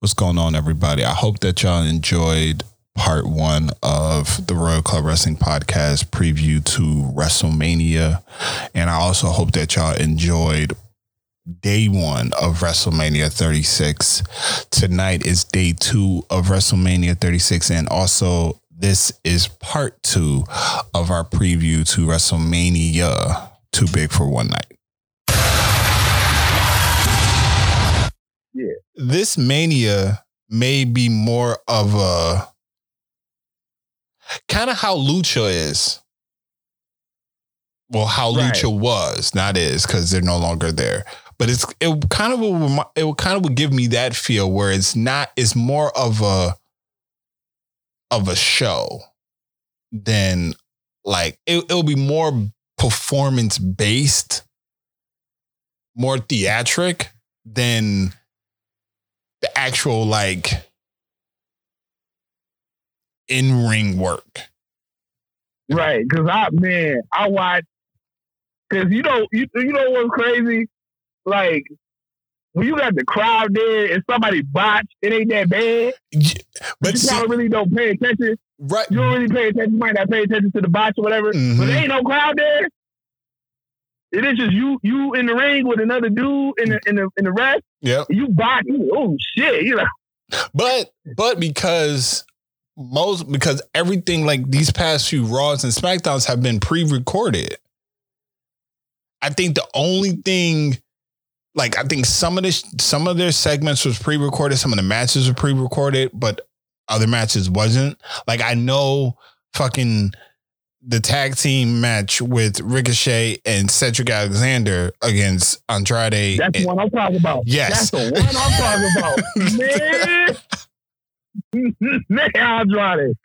What's going on, everybody? I hope that y'all enjoyed part one of the Royal Club Wrestling Podcast preview to WrestleMania. And I also hope that y'all enjoyed day one of WrestleMania 36. Tonight is day two of WrestleMania 36. And also, this is part two of our preview to WrestleMania Too Big for One Night. This mania may be more of a kind of how Lucha is. Well, how Right. Lucha was, not is, because they're no longer there. But it's it kind of will it will kind of would give me that feel where it's not it's more of a of a show than like it, it'll be more performance based, more theatric than the actual like in ring work. Right, because I man, I watch because you know you you know what's crazy, like when you got the crowd there and somebody botched, it ain't that bad. But you see, probably really don't pay attention. right, You don't really pay attention. You might not pay attention to the botch or whatever. Mhm. But there ain't no crowd there. It is just you you in the ring with another dude in the in the in the rest. Yeah. You. You, oh shit! You know. But but because most because everything like these past few Raws and SmackDowns have been pre-recorded. I think the only thing like I think some of this some of their segments was pre-recorded, some of the matches were pre-recorded, but other matches wasn't. Like I know fucking the tag team match with Ricochet and Cedric Alexander against Andrade. That's the one I'm talking about. Yes. That's the one I'm talking about. Man. Man, Andrade.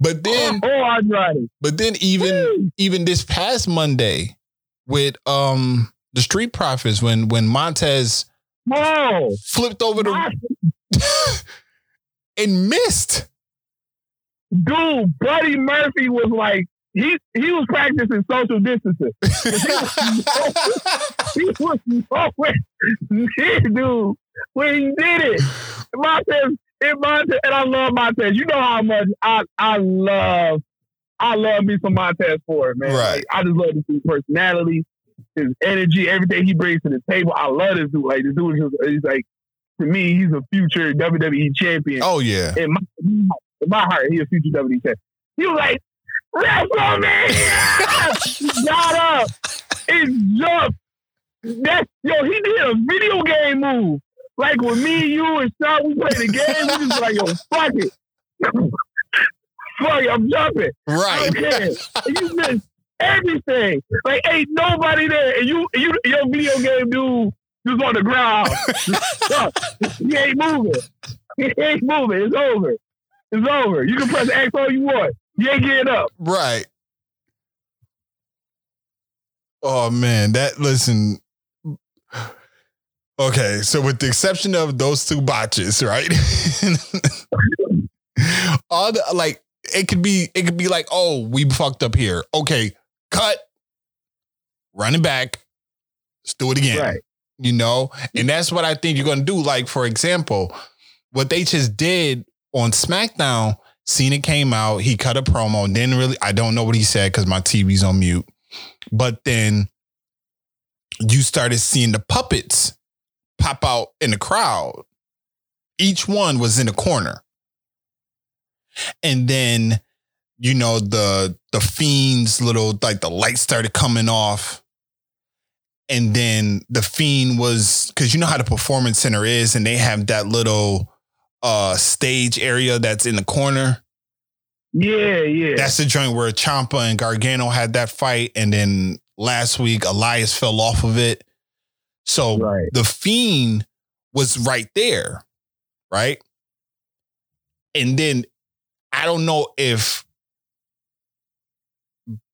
but then oh, Andrade. but then even even this past Monday with um the Street Profits when when Montez Oh, flipped over the and missed. Dude, Buddy Murphy was like, he he was practicing social distancing. He was nowhere near, dude, when he did it. Montez, it Montez, and I love Montez. You know how much I I love, I love me some Montez for it, man. Right. Like, I just love his personality, his energy, everything he brings to the table. I love this dude. Like this dude is just, he's like, to me, he's a future WWE champion. oh yeah. in my, in my heart, he a future champion. He was like, WrestleMania! Got up and jumped. That yo, he did a video game move. Like with me, you, and Sean, we played the game, we just like, yo, fuck it. fuck it, I'm jumping. Right. And you missed everything. Like ain't nobody there. And you, you your video game dude just on the ground. he ain't moving. He ain't moving. It's over. It's over. You can press X all you want. You ain't getting up. Right. Oh man, that listen. Okay, so with the exception of those two botches, right? All the like it could be it could be like, oh, we fucked up here. Okay, cut. Run it back. Let's do it again. Right. You know? And that's what I think you're gonna do. Like, for example, what they just did on SmackDown, Cena came out, he cut a promo, didn't really, I don't know what he said because my TV's on mute. But then you started seeing the puppets pop out in the crowd. Each one was in a corner. And then, you know, the the fiend's little like the lights started coming off. And then the fiend was because you know how the performance center is, and they have that little uh stage area that's in the corner. Yeah, yeah. That's the joint where Ciampa and Gargano had that fight, and then last week Elias fell off of it. So Right. the fiend was right there, right? And then I don't know if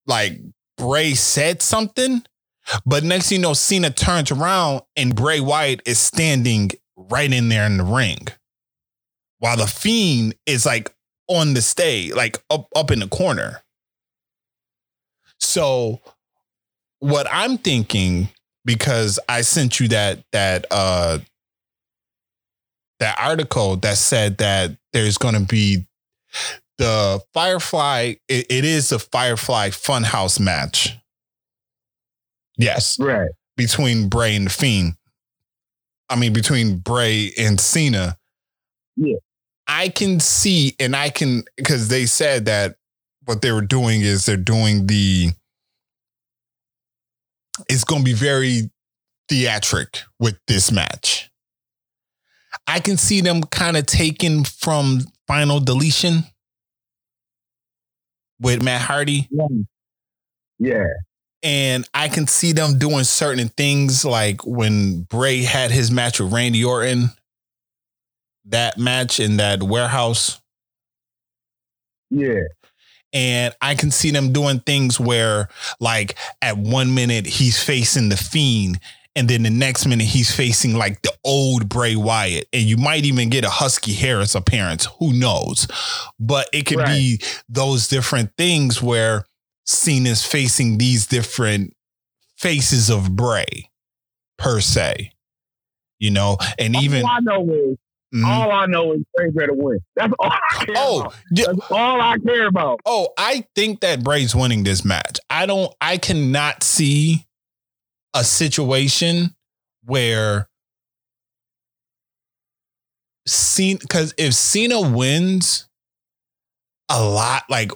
like Bray said something, but next thing you know, Cena turns around and Bray Wyatt is standing right in there in the ring. While the fiend is like on the stage, like up up in the corner. So what I'm thinking, because I sent you that that uh that article that said that there's going to be the Firefly. It, it is the Firefly Funhouse match. Yes, Right. between Bray and the Fiend. I mean, between Bray and Cena. Yeah. I can see, and I can because they said that what they were doing is they're doing the. It's going to be very theatric with this match. I can see them kind of taking from final deletion with Matt Hardy. Yeah. And I can see them doing certain things like when Bray had his match with Randy Orton, that match in that warehouse. Yeah. And I can see them doing things where, like, at one minute he's facing the Fiend, and then the next minute he's facing like the old Bray Wyatt. And you might even get a Husky Harris appearance. Who knows? But it could be those different things where Cena's facing these different faces of Bray, per se. You know, and even I know is Mhm. all I know is Bray better win. That's all I care oh, about. That's all I care about. Oh, I think that Bray's winning this match. I don't I cannot see a situation where Cena because if Cena wins a lot, like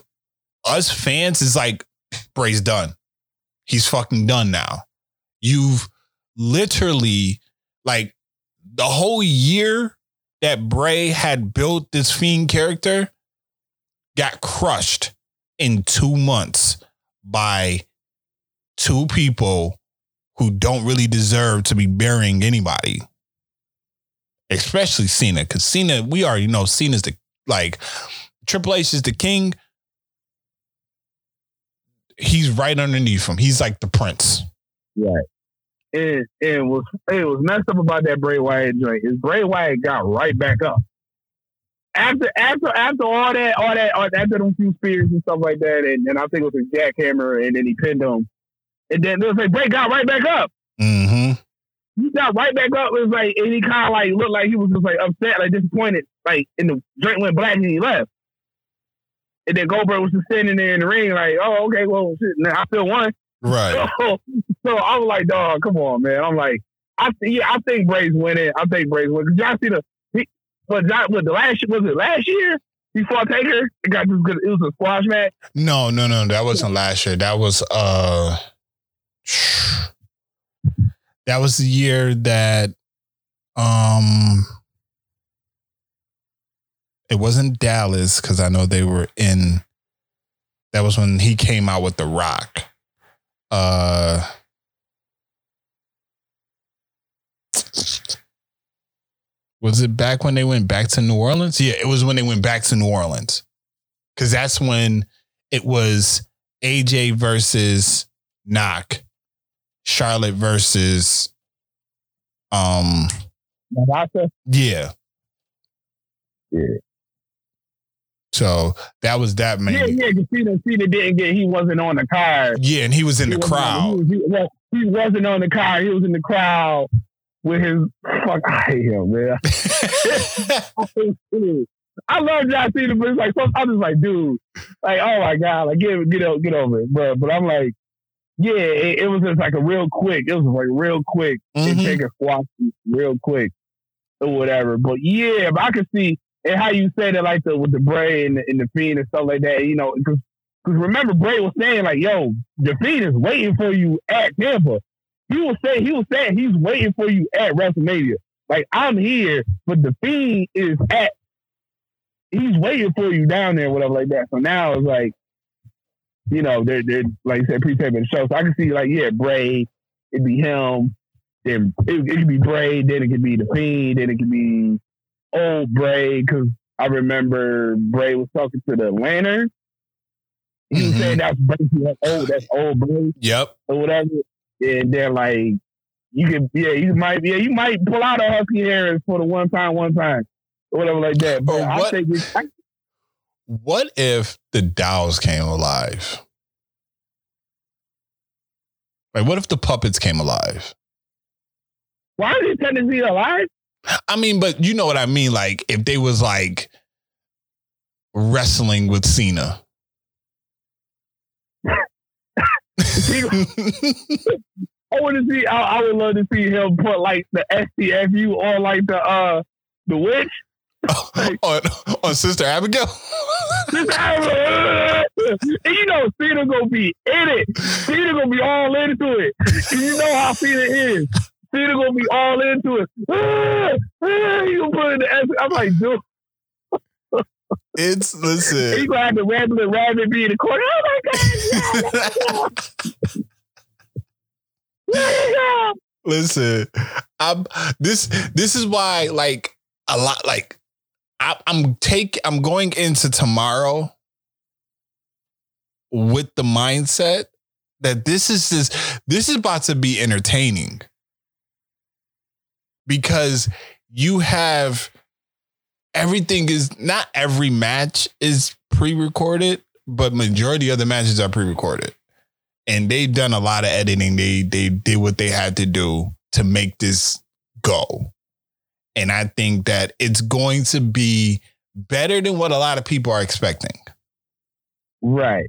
us fans is like Bray's done. He's fucking done now. You've literally like the whole year that Bray had built this fiend character got crushed in two months by two people who don't really deserve to be burying anybody, especially Cena. Because Cena, we already know Cena's the like Triple H is the king. He's right underneath him. He's like the prince. Right. And and was it was messed up about that Bray Wyatt joint is Bray Wyatt got right back up. After after after all that all that all, after them few spears and stuff like that and, and I think it was a jackhammer and then he pinned him. And then it was like Bray got right back up. Mm-hmm. He got right back up. It was like and he kinda like looked like he was just like upset, like disappointed, like and the drink went black and he left. And then Goldberg was just standing there in the ring, like, oh, okay, well, shit, now I still won. Right. So, so I was like, dog, come on, man. I'm like, I yeah, I think Bray's winning. I think Bray's winning. Y'all see the, he, but John, what the last was it last year? He fought Taker. It got this good. It was a squash match. No, no, no. That wasn't last year. That was uh that was the year that um it wasn't Dallas because I know they were in that was when he came out with the rock. Uh was it back when they went back to New Orleans? Yeah, it was when they went back to New Orleans. Cause that's when it was AJ versus Knock, Charlotte versus um yeah. Yeah. So that was that man. Yeah, yeah. Because Cena, Cena didn't get. He wasn't on the card. Yeah, and he was in He the on- crowd. He, was, he, well, he wasn't on the card. He was in the crowd with his. Fuck, I hate him, man. I love John Cena, but it's like I'm just like, dude, like, oh my god, like get get o- get over it, bro. But I'm like, yeah, it, it was just like a real quick. It was like real quick. and Mhm. take a squash real quick or whatever. But yeah, but I can see and how you say that like the with the Bray and the, and the Fiend and stuff like that. You know, because remember Bray was saying like, "Yo, the Fiend is waiting for you at Tampa." He was saying he was saying he's waiting for you at WrestleMania. Like I'm here, but the Fiend is at. He's waiting for you down there, whatever like that. So now it's like, you know, they're they're like you said pre-taping the show. So I can see like, yeah, Bray, it'd be him. Then it, it could be Bray, then it could be the Fiend, then it could be old Bray, because I remember Bray was talking to the Lantern. He was Mhm. saying that's Bray, that's old, that's old Bray yep. or whatever. And they're like, you can, yeah, you might, yeah, you might pull out a Husky Harris for the one time, one time, or whatever like that. But Or I what- think it's, I, What if the Dows came alive? Like, what if the puppets came alive? why is he technically alive? I mean, but you know what I mean. Like if they was like wrestling with Cena. I want to see. I, I, would love to see him put like the STFU on like the uh the witch. Like, on, on Sister Abigail. Sister Abigail. and you know Cena gonna be in it. Cena gonna be all into it. And you know how Cena is. Cena gonna be all into it. Ah, ah, you gonna put in the S. I'm like, dude. It's listen. He's gonna have the rabbit rabbit be in the corner. Oh my god! Listen, I'm this. This is why, like a lot, like I, I'm take. I'm going into tomorrow with the mindset that this is this. This is about to be entertaining because you have everything is not every match is pre-recorded, but majority of the matches are pre-recorded and they've done a lot of editing. They they did what they had to do to make this go. And I think that it's going to be better than what a lot of people are expecting. Right.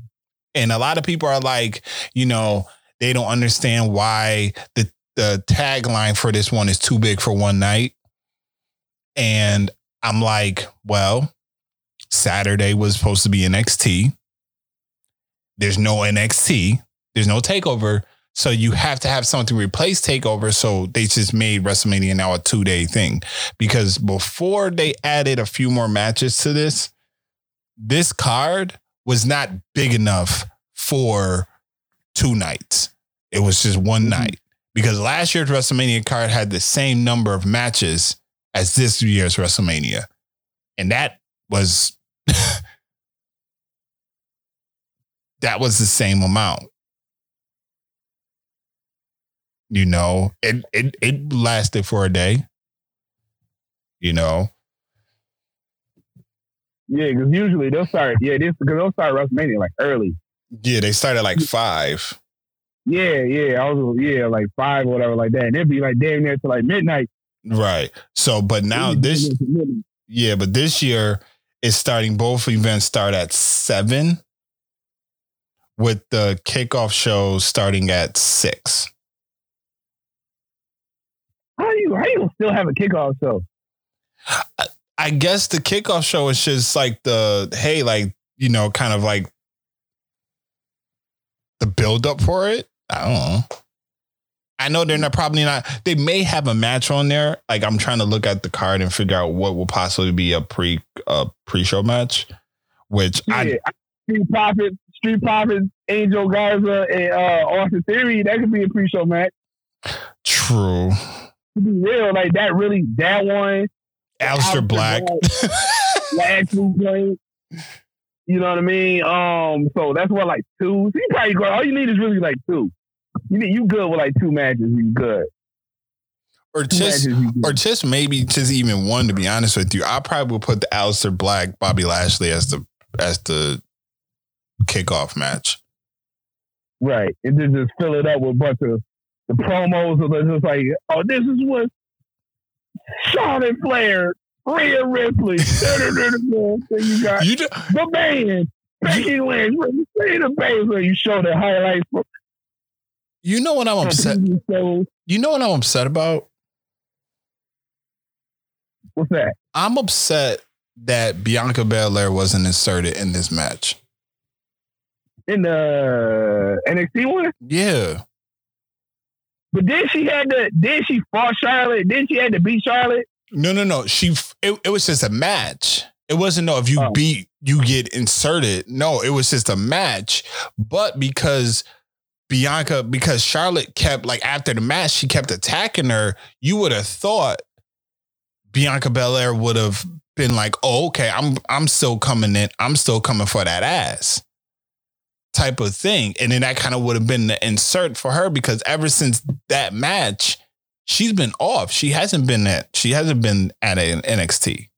And a lot of people are like, you know, they don't understand why the the tagline for this one is too big for one night. And I'm like, well, Saturday was supposed to be NXT. There's no NXT. There's no takeover. So you have to have something to replace takeover. So they just made WrestleMania now a two day thing. Because before they added a few more matches to this, this card was not big enough for two nights. It was just one mm-hmm. night. Because last year's WrestleMania card had the same number of matches as this year's WrestleMania. And that was that was the same amount. You know it it it lasted for a day. You know? Yeah because usually they'll start yeah this because they'll start WrestleMania like early. Yeah they started like five yeah yeah I was yeah like five or whatever like that. And it'd be like damn near to like midnight. Right. So but now this yeah but this year is starting both events start at seven with the kickoff show starting at six. How do you how do you still have a kickoff show? I guess the kickoff show is just like the hey, like you know, kind of like the build up for it. I don't know. I know they're not probably not. They may have a match on there. Like I'm trying to look at the card and figure out what will possibly be a pre a pre show match. Which yeah, I Street Profits, Street Profits, Angel Garza, and uh, Austin Theory. That could be a pre show match. True to be real, like that really that one. Aleister Black. actually played. You know what I mean? Um, so that's what like two. So you probably go. All you need is really like two. You need you good with like two matches. You good. Or just, or just maybe just even one. To be honest with you, I probably would put the Aleister Black, Bobby Lashley as the as the kickoff match. Right, and then just fill it up with a bunch of the promos are just like, oh, this is what Charlotte Flair, Rhea Ripley, you got you do, the man, Becky Lynch, the Baszler. You show the highlights. From, you know what I'm upset. You know what I'm upset about? What's that? I'm upset that Bianca Belair wasn't inserted in this match. In the uh, NXT one? Yeah. But then she had to, then she fought Charlotte. Then she had to beat Charlotte. No, no, no. She, it, it was just a match. It wasn't no. If you oh. beat, you get inserted. No, it was just a match. But because Bianca, because Charlotte kept like after the match, she kept attacking her. You would have thought Bianca Belair would have been like, "Oh, okay, I'm I'm still coming in. I'm still coming for that ass." type of thing. And then that kind of would have been the insert for her because ever since that match, she's been off. She hasn't been at she hasn't been at an NXT.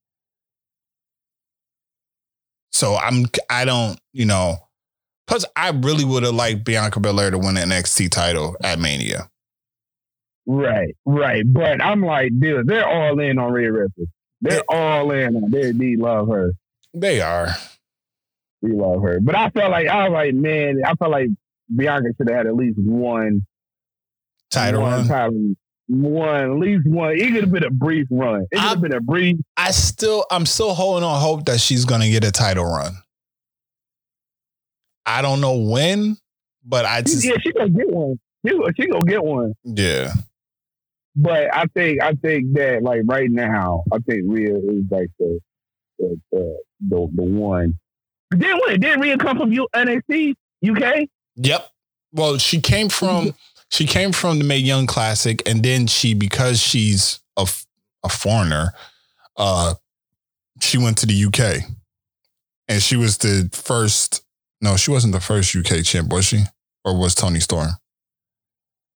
So I'm I don't, you know, plus I really would have liked Bianca Belair to win the NXT title at Mania. Right, right. But I'm like, dude, they're all in on Rhea Ripley. They're all in on. They, they love her. They are. We love her. But I felt like I was like, man, I felt like Bianca should have had at least one Title one run. title, one at least one. It could have been a brief run. It could have been a brief. I still, I'm still holding on hope that she's gonna get a title run. I don't know when, but I just, yeah, she gonna get one. She, she gonna get one. yeah, But I think I think that like right now, I think Rhea is like the the the, the, the one. But then what? Did Rhea come from U- NXT UK? yep. Well, she came from, she came from the Mae Young Classic, and then she, because she's a a foreigner, uh, she went to the UK, and she was the first. No, she wasn't the first UK champ, was she? Or was Toni Storm?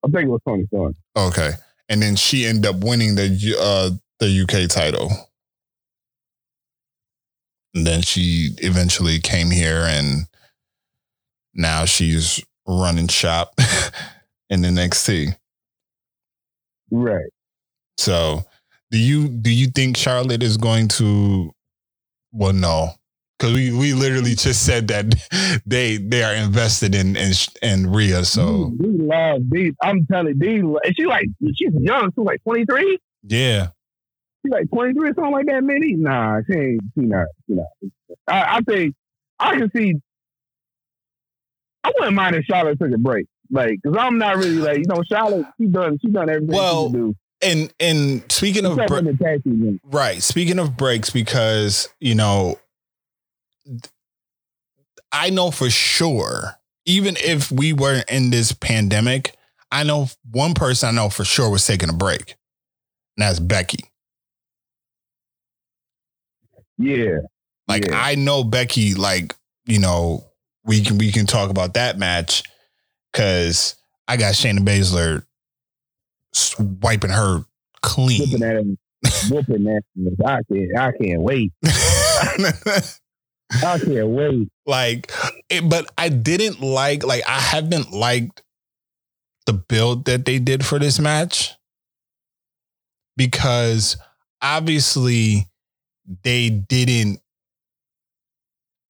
I think it was Toni Storm. Okay. And then she ended up winning the uh the UK title. And then she eventually came here and now she's running shop in the next NXT. Right. So do you do you think Charlotte is going to well no. Because we, we literally just said that they they are invested in in, in Rhea. So we, love these. I'm telling you, these. And she like she's young. She's like 23. yeah. She's like 23 or something like that. Many. nah. She ain't. She not. She not. I, I think I can see. I wouldn't mind if Charlotte took a break. Like, cause I'm not really like you know Charlotte. She done. She done everything Well, she can do. And and speaking of bre- the tag team. game. Right. Speaking of breaks, because, you know, I know for sure, even if we were in this pandemic, I know one person I know for sure was taking a break. And that's Becky. Yeah. Like Yeah. I know Becky, like, you know, we can we can talk about that match because I got Shayna Baszler wiping her clean. Whooping at him. Whooping. I can't. I can't wait. I can't wait. like it, but i didn't like like i haven't liked the build that they did for this match because obviously they didn't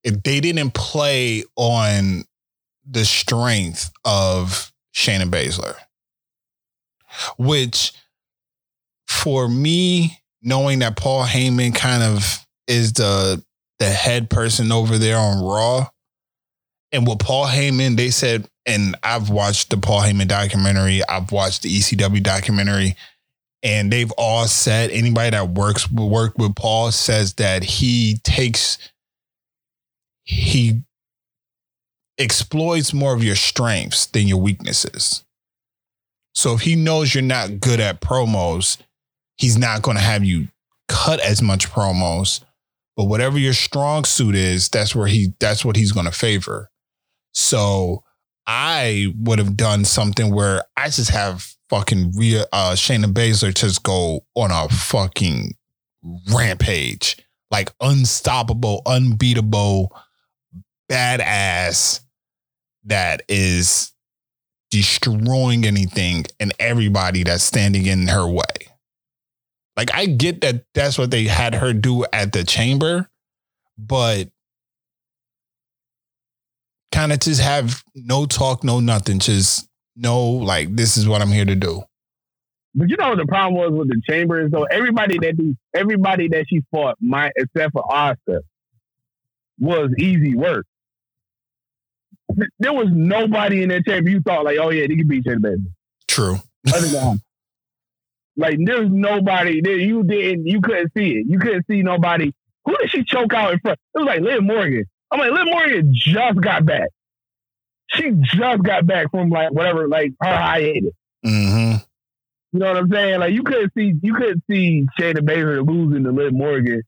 if they didn't play on the strength of Shayna Baszler which for me knowing that Paul Heyman kind of is the the head person over there on Raw. And with Paul Heyman, they said, and I've watched the Paul Heyman documentary, I've watched the ECW documentary, and they've all said anybody that works work with Paul says that he takes he exploits more of your strengths than your weaknesses. So if he knows you're not good at promos, he's not going to have you cut as much promos but whatever your strong suit is, that's where he that's what he's going to favor. So I would have done something where I just have fucking Rhea, uh, Shayna Baszler just go on a fucking rampage, like unstoppable, unbeatable, badass that is destroying anything and everybody that's standing in her way. Like I get that that's what they had her do at the chamber, but kind of just have no talk, no nothing, just no like this is what I'm here to do. But you know what the problem was with the chamber is though everybody that do, everybody that she fought, my except for Asuka, was easy work. There was nobody in that chamber you thought like, oh yeah, they could beat Shayna Baszler. True. Other than like there's nobody there. You didn't. You couldn't see it. You couldn't see nobody. Who did she choke out in front? It was like Liv Morgan. I'm like Liv Morgan just got back. She just got back from like whatever, like her hiatus. Mm-hmm. You know what I'm saying? Like you couldn't see you couldn't see Shayna Baszler losing to Liv Morgan.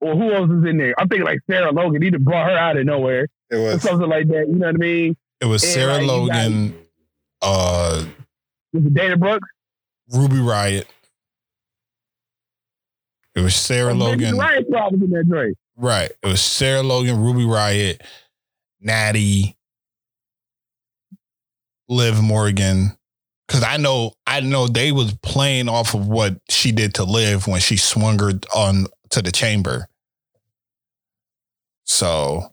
Or who else is in there? I'm thinking like Sarah Logan. He just brought her out of nowhere. It Or was something like that. You know what I mean? it was and, Sarah like, you Logan, uh This is Dana Brooks. Ruby Riott. It was Sarah Logan. Ryan was in that joint. Right. It was Sarah Logan, Ruby Riott, Natty, Liv Morgan. Cause I know I know they was playing off of what she did to Liv when she swung her on to the chamber. So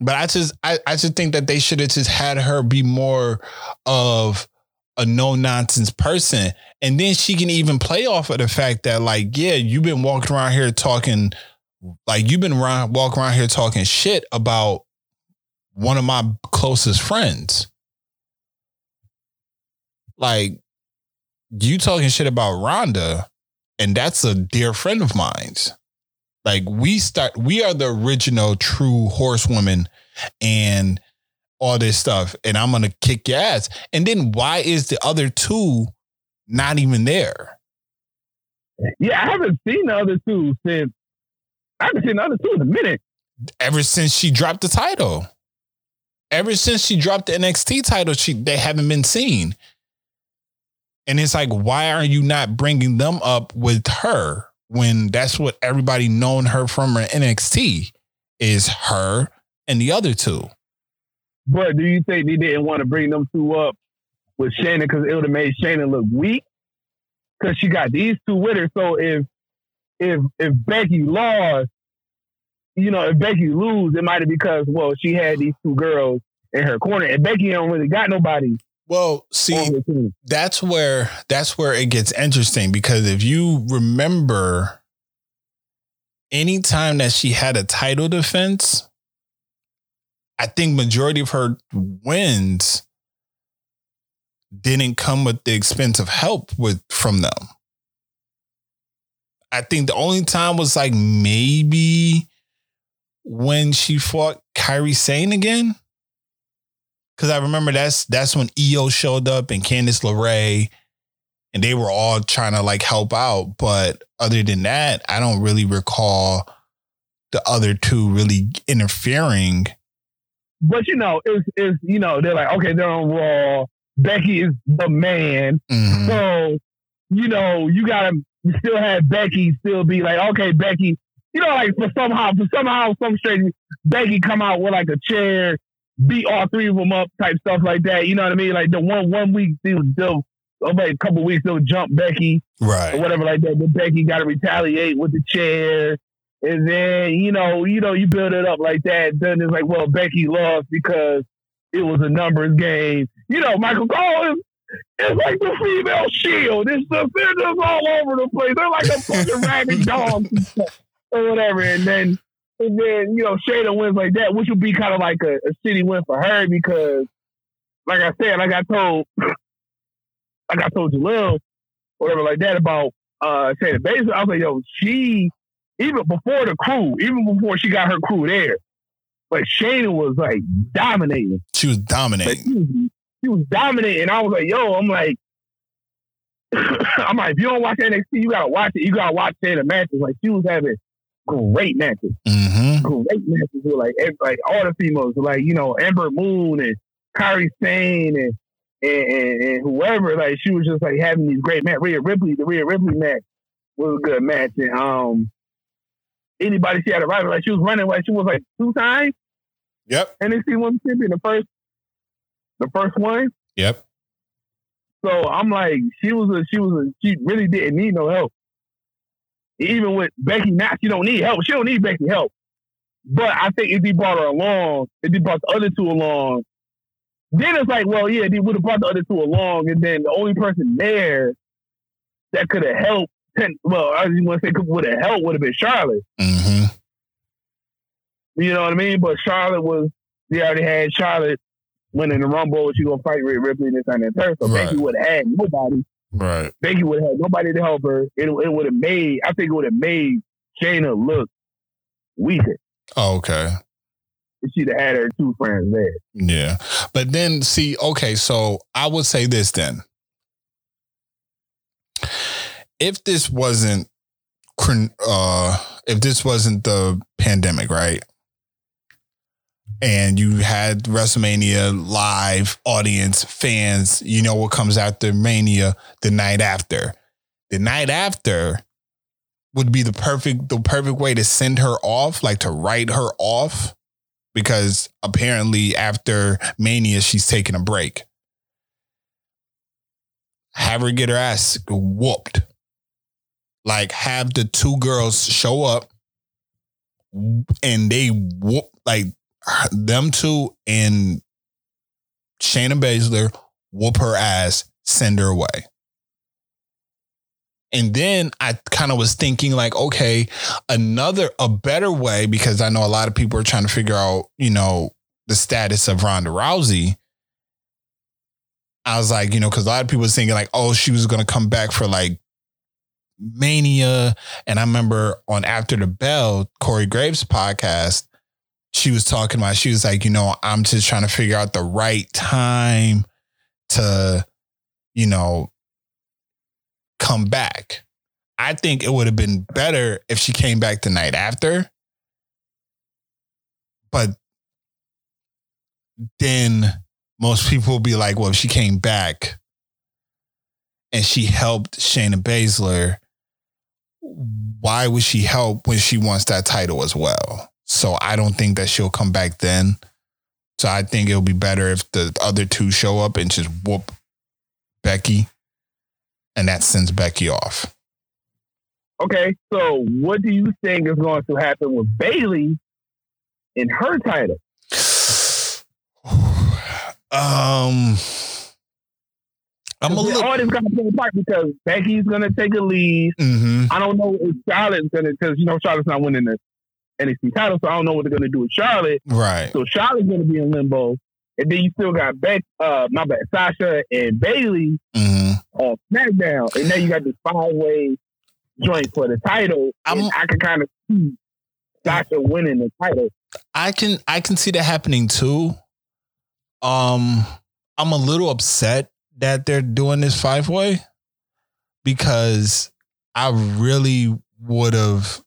but I just I, I just think that they should have just had her be more of a no nonsense person. And then she can even play off of the fact that, like, yeah, you've been walking around here talking, like, you've been around, walking around here talking shit about one of my closest friends. Like, you talking shit about Ronda, and that's a dear friend of mine's. Like, we start, we are the original true horsewomen and all this stuff and I'm gonna kick your ass. And then why is the other two not even there? Yeah, I haven't seen the other two since I haven't seen the other two in a minute. Ever since she dropped the title. Ever since she dropped the NXT title, she they haven't been seen. And it's like, why are you not bringing them up with her when that's what everybody known her from her NXT is her and the other two? But do you think they didn't want to bring them two up with Shannon because it would have made Shannon look weak? Because she got these two with her. So if if if Becky lost, you know, if Becky lose, it might have because well she had these two girls in her corner, and Becky don't really got nobody. Well, see, that's where that's where it gets interesting because if you remember, anytime that she had a title defense, I think majority of her wins didn't come with the expense of help with from them. I think the only time was like maybe when she fought Kairi Sane again. Cause I remember that's that's when Io showed up and Candice LeRae and they were all trying to like help out. But other than that, I don't really recall the other two really interfering but you know, it's it's you know they're like okay they're on Raw. Becky is the man, mm-hmm. so you know you gotta still have Becky still be like okay Becky. You know, like for somehow, for somehow, some straight, Becky come out with like a chair, beat all three of them up, type stuff like that. You know what I mean? Like the one one week, they'll, they'll like a couple weeks they'll jump Becky, right, or whatever like that. But Becky got to retaliate with the chair. And then, you know, you know, you build it up like that. Then it's like, well, Becky lost because it was a numbers game. You know, Michael Cole is it's like the female shield. It's the defenders all over the place. They're like a fucking of ragged dogs or whatever. And then and then, you know, Shayna wins like that, which would be kind of like a, a city win for her because like I said, like I told like I told Jalil, whatever like that about uh Shayna Baszler, I was like, yo, she even before the crew, even before she got her crew there, like Shayna was like dominating. She was dominating. Like, she, was, she, was, dominating. I was like, yo, I'm like, I'm like, if you don't watch NXT, you gotta watch it. You gotta watch Shayna matches. Like she was having great matches, mm-hmm. great matches with like like all the females, like you know Ember Moon and Kairi Sane and and, and, and whoever. Like she was just like having these great matches. Rhea Ripley, the Rhea Ripley match was a good match, and um anybody she had a rival. Like she was running like she was like two times. Yep. NXT Women's Champion the first the first one. Yep. So I'm like, she was a she was a she really didn't need no help. Even with Becky now, she don't need help. She don't need Becky help. But I think if he brought her along, if he brought the other two along, then it's like, well, yeah, they would have brought the other two along, and then the only person there that could have helped, well, I was want to say would have helped would have been Charlotte. Mm-hmm. You know what I mean? But Charlotte was they already had Charlotte winning the Rumble. She gonna fight Rhea Ripley this and that third. So right. Becky would have had nobody. Right. Becky would have nobody to help her. It it would have made. I think it would have made Shayna look weaker. Oh, okay. If she'd have had her two friends there. Yeah, but then see, okay, so I would say this then if this wasn't uh if this wasn't the pandemic, right? And you had WrestleMania live audience, fans, you know what comes after Mania the night after. The night after would be the perfect the perfect way to send her off, like to write her off because apparently after Mania she's taking a break. have her get her ass whooped. Like have the two girls show up and they whoop like them two and Shayna Baszler whoop her ass, send her away. And then I kind of was thinking, like, okay, another, a better way, because I know a lot of people are trying to figure out, you know, the status of Ronda Rousey. I was like, you know, because a lot of people were thinking, like, oh, she was to come back for like Mania. And I remember on After the Bell, Corey Graves podcast, she was talking about, she was like, you know, I'm just trying to figure out the right time to, you know, come back. I think it would have been better if she came back the night after. But then most people will be like, well, if she came back and she helped Shayna Baszler, why would she help when she wants that title as well? So I don't think that she'll come back then. So I think it'll be better if the other two show up and just whoop Becky and that sends Becky off. Okay, so what do you think is going to happen with Bayley in her title? um, I'm a little. All this to play a part because Becky's going to take a lead. Mm-hmm. I don't know if Charlotte's to, because you know Charlotte's not winning the NXT title, so I don't know what they're going to do with Charlotte. Right. So Charlotte's going to be in limbo, and then you still got Beck, uh, my bad, Sasha and Bayley Mm-hmm. on SmackDown, and now you got this five way joint for the title. I can kind of see Sasha winning the title. I can I can see that happening too. Um, I'm a little upset that they're doing this five way because I really would have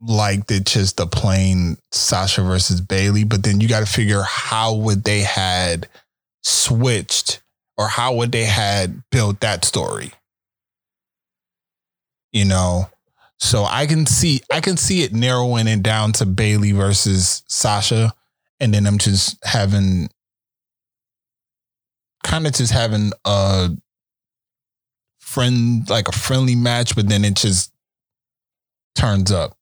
liked it just the plain Sasha versus Bayley, but then you got to figure how would they had switched or how would they had built that story. You know, so I can see I can see it narrowing it down to Bayley versus Sasha, and then I'm just having kind of just having a friend like a friendly match, but then it just turns up.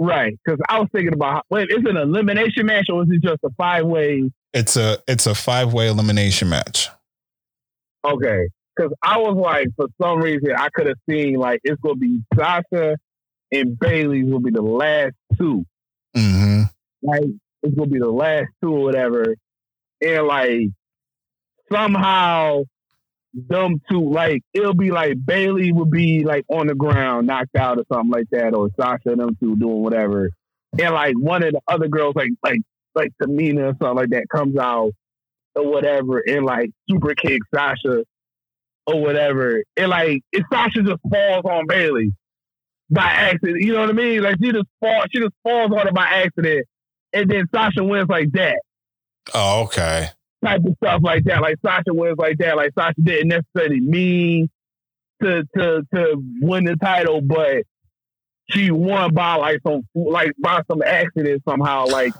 Right, because I was thinking about wait, is it an elimination match or is it just a five way? It's a it's a five way elimination match. Okay, because I was like, for some reason, I could have seen like it's gonna be Sasha and Bayley will be the last two. Mm-hmm. Like it's gonna be the last two or whatever, and like somehow them two, like it'll be like Bayley would be like on the ground, knocked out or something like that, or Sasha and them two doing whatever, and like one of the other girls, like like like Tamina or something like that, comes out or whatever, and like super kick Sasha or whatever, and like if Sasha just falls on Bayley by accident, you know what I mean? Like she just falls, she just falls on her by accident, and then Sasha wins like that Oh, okay. Type of stuff like that. Like Sasha wins like that. Like Sasha didn't necessarily mean to to to win the title, but she won by like some like by some accident somehow. Like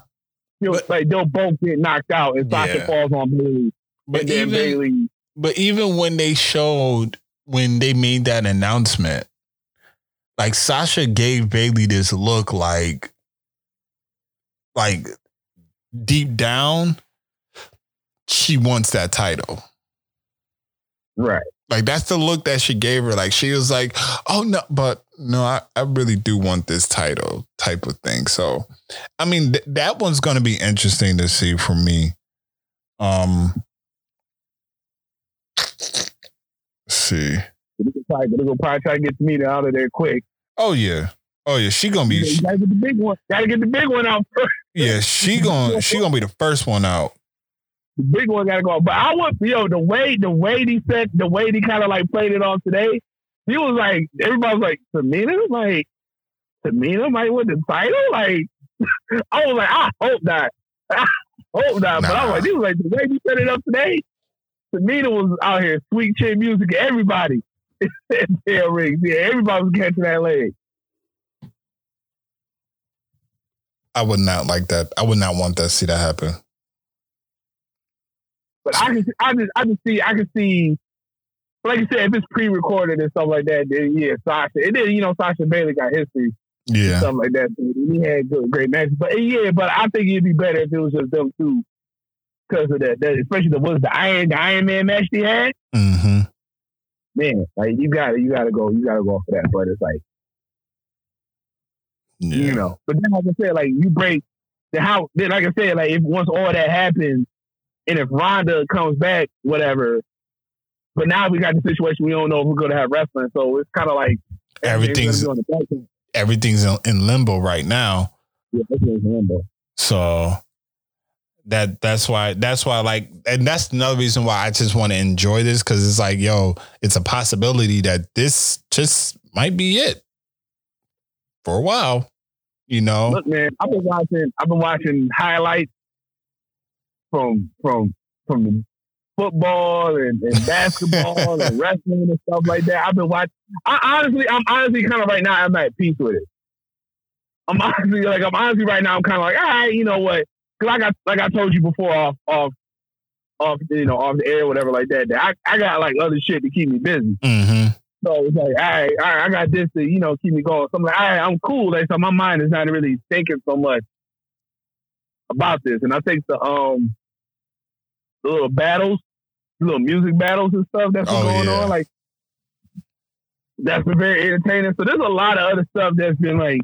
you know, like they'll both get knocked out, and Sasha Yeah. falls on Bayley, But even Bayley. but even when they showed when they made that announcement, like Sasha gave Bayley this look like like deep down she wants that title. Right. Like that's the look that she gave her. Like she was like, "Oh no, but no, I, I really do want this title," type of thing. So, I mean, th- that one's going to be interesting to see for me. Um, let's see. They're gonna probably, they're probably try to get me out of there quick. Oh yeah, oh yeah. She gonna be gotta get the big one. Gotta get the big one out first. yeah. She gonna she gonna be the first one out. The big one gotta go. But I want yo the way the way he said the way he kind of like played it on today. He was like everybody was like Tamina like Tamina might win the title. Like I was like I hope not. I hope not. But I was like he was like the way he set it up today. Tamina was out here sweet chin music. Everybody. yeah, rings. Yeah, everybody was catching that leg. I would not like that. I would not want that to see that happen. But I can, I just, I just see, I can see, like you said, if it's pre-recorded and stuff like that, then yeah, Sasha. And then you know, Sasha Bayley got history, Yeah. stuff like that. He had good, great matches. But yeah, but I think it'd be better if it was just them two, because of that, that. Especially the was the Iron, the Iron Man match they had. Mm-hmm. Man, like you got to, you got to go, you got to go for that. But it's like. Yeah. you know. But then, like I said, like you break the how. Then, like I said, like if once all that happens, and if Ronda comes back, whatever. But now we got the situation we don't know if we're going to have wrestling, so it's kind of like Everything's- gonna be on the back end. Everything's in, in limbo right now. Yeah, limbo. So that that's why that's why like and that's another reason why I just want to enjoy this because it's like yo, it's a possibility that this just might be it for a while. You know, Look, man, I've been watching. I've been watching highlights from from from the football and, and basketball and wrestling and stuff like that. I've been watching. I honestly, I'm honestly kind of right now. I'm at peace with it. I'm honestly like I'm honestly right now. I'm kind of like, all right, you know what? Because I got like I told you before off off off you know off the air whatever like that. that I I got like other shit to keep me busy. hmm So it's like, all right, all right, I got this to, you know, keep me going. So I'm like, all right, I'm cool. Like, so my mind is not really thinking so much about this. And I think the um the little battles, the little music battles and stuff that's been Oh, going yeah. on, like that's been very entertaining. So there's a lot of other stuff that's been like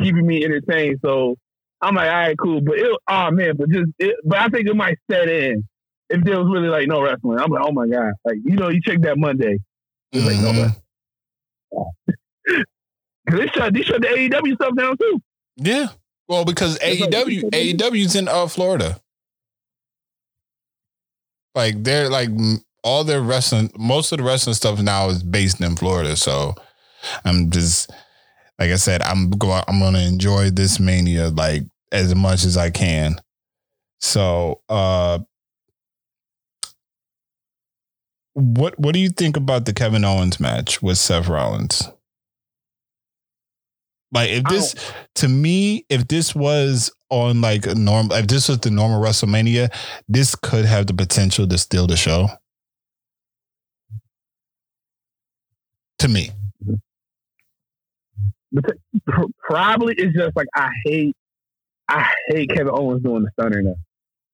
keeping me entertained. So I'm like, all right, cool. But it, oh man, but just it, but I think it might set in if there was really like no wrestling. I'm like, oh my god, like you know, you check that Monday. It's like, no Mhm. wrestling. Cause they shut they shut the AEW stuff down too. Yeah. Well, because It's like- AEW AEW's in uh, Florida. Like they're like all their wrestling, most of the wrestling stuff now is based in Florida. So I'm just like I said, I'm going. I'm going to enjoy this mania like as much as I can. So, uh, what what do you think about the Kevin Owens match with Seth Rollins? Like if this to me, if this was on like a norm, if this was the normal WrestleMania, this could have the potential to steal the show. To me, Pr- Probably it's just like I hate I hate Kevin Owens doing the stunner now.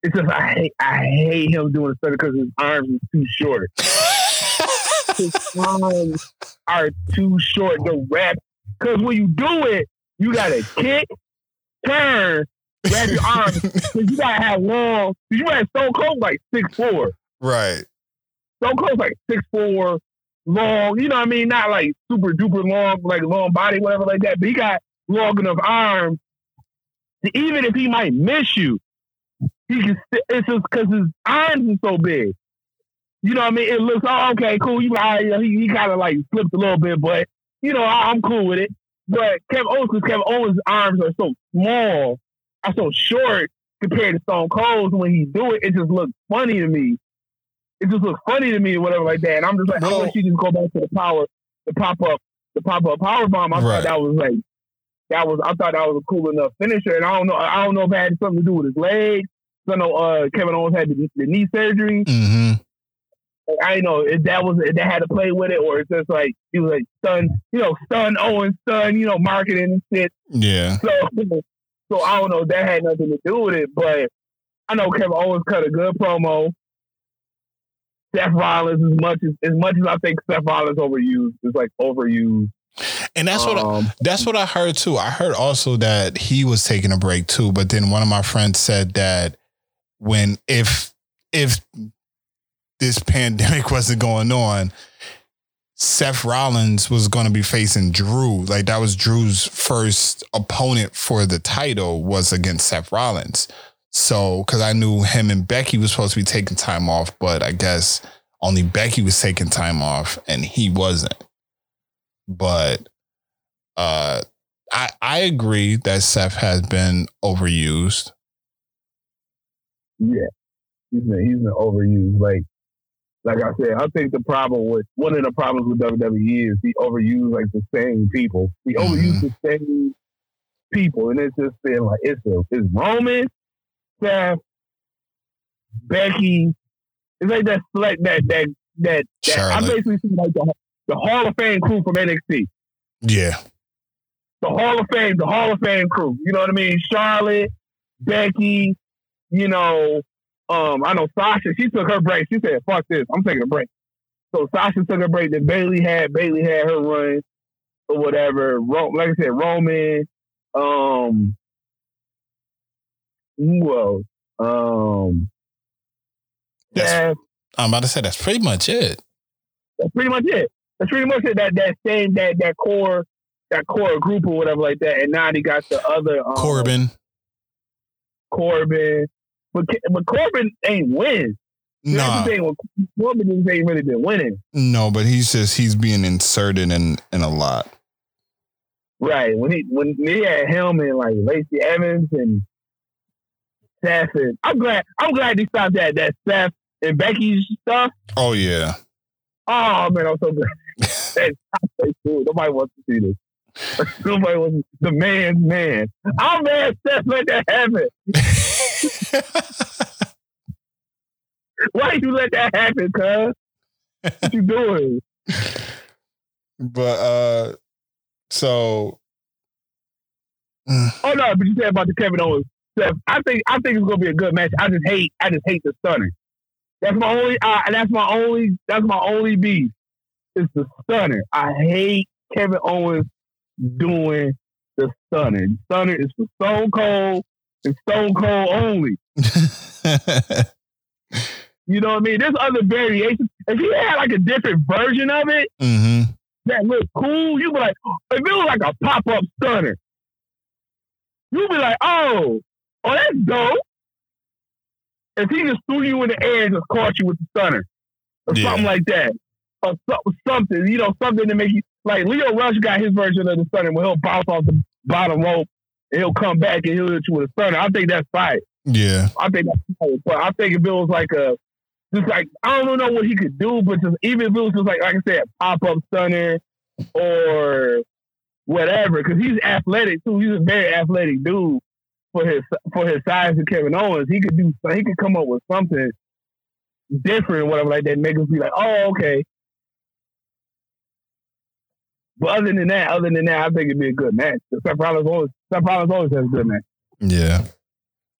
It's just I hate I hate him doing the stunner because his arms are too short. His arms are too short to wrap. Because when you do it, you gotta kick, turn, grab your arms. Cause you gotta have long. You had Stone Cold like six four. right? Stone Cold's like six four, long. You know what I mean? Not like super duper long, like long body, whatever like that. But he got long enough arms. to- Even if he might miss you, he can. st- It's just because his arms are so big. You know what I mean? It looks oh okay, cool. You right? He, he kind of like slipped a little bit, but you know I, I'm cool with it. But Kevin Owens, Kevin Owens' arms are so small, are so short compared to Stone Cold's. When he do it, it just looks funny to me it just looks funny to me or whatever like that. And I'm just like, I Well- wish you just go back to the power, the pop up, the pop up power bomb. I Right. thought that was like, that was, I thought that was a cool enough finisher. And I don't know, I don't know if it had something to do with his legs. I know uh, Kevin Owens had the, the knee surgery. hmm I know if that was if they had to play with it or it's just like he was like stun, you know, stun Owens, stun, you know, marketing and shit. Yeah. So, so I don't know if that had nothing to do with it, but I know Kevin Owens cut a good promo. Seth Rollins, as much as as much as I think Seth Rollins overused, is like overused. And that's what I, Um, That's what I heard too. I heard also that he was taking a break too, but then one of my friends said that when if if this pandemic wasn't going on, Seth Rollins was going to be facing Drew. Like that was Drew's first opponent for the title was against Seth Rollins. So, because I knew him and Becky was supposed to be taking time off, but I guess only Becky was taking time off and he wasn't. But uh I I agree that Seth has been overused. yeah, he's been he's been overused. Like like I said, I think the problem with one of the problems with WWE is he overused like the same people. He Mhm. overused the same people, and it's just been like it's a, it's Roman, Seth, Becky. It's like that select that that that, that I basically see like the, the Hall of Fame crew from NXT. Yeah. The Hall of Fame, the Hall of Fame crew. You know what I mean? Charlotte, Becky, you know, um, I know Sasha, she took her break. She said, fuck this, I'm taking a break. So Sasha took a break that Bayley had. Bayley had her run or whatever. Ro- like I said, Roman, um, who else? Um, That's, Seth. I'm about to say that's pretty much it. That's pretty much it. That's pretty much it. That that same that that core that core group or whatever like that. And now they got the other um, Corbin. Corbin, but but Corbin ain't win. Nah, thing. Corbin ain't really been winning. no, but he's just he's being inserted in in a lot. Right when he when he had him and like Lacey Evans and Seth and I'm glad I'm glad they stopped that that Seth and Becky's stuff. Oh yeah. Oh man, I'm so glad. That's so cool. Nobody wants to see this. Nobody wants the man's man. I'm mad Seth let that happen. Why you let that happen, cuz? What you doing? but uh so Oh no, but you said about the Kevin Owens stuff. I think I think it's gonna be a good match. I just hate I just hate the stunner. That's my only uh, that's my only that's my only beef. It's the stunner. I hate Kevin Owens doing the stunner. The stunner is for Stone Cold and Stone Cold only. You know what I mean? There's other variations. If he had like a different version of it hmm that looked cool, you'd be like, if it was like a pop up stunner, you'd be like, oh, oh, that's dope. If he just threw you in the air and just caught you with the stunner or Yeah. something like that, or so- something, you know, something to make you like Lio Rush got his version of the stunner where he'll bounce off the bottom rope he'll come back and he'll hit you with a stunner. I think that's fine. Yeah. I think that's. But I think if it was like a just like I don't know what he could do, but just even if it was just like like I said, pop up stunner or whatever, because he's athletic too. He's a very athletic dude for his for his size of Kevin Owens. He could do he could come up with something different, whatever like that, make us be like, oh okay. But other than that, other than that, I think it'd be a good match. Seth Rollins always Seth Rollins always has a good match. Yeah.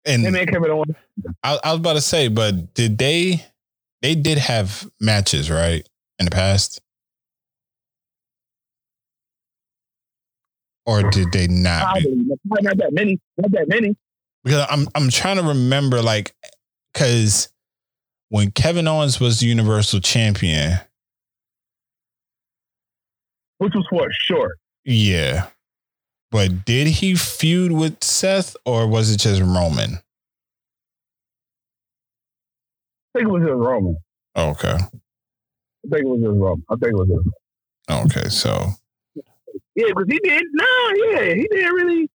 And Him and Kevin Owens. I, I was about to say, but did they? They did have matches, right, in the past, or did they not? Probably, probably not that many. Not that many. Because I'm I'm trying to remember, like, because when Kevin Owens was the Universal Champion, which was for short. yeah, but did he feud with Seth, or was it just Roman? I think it was just Roman. Okay, I think it was just Roman. I think it was just okay, so yeah, because he did no, yeah, he didn't really.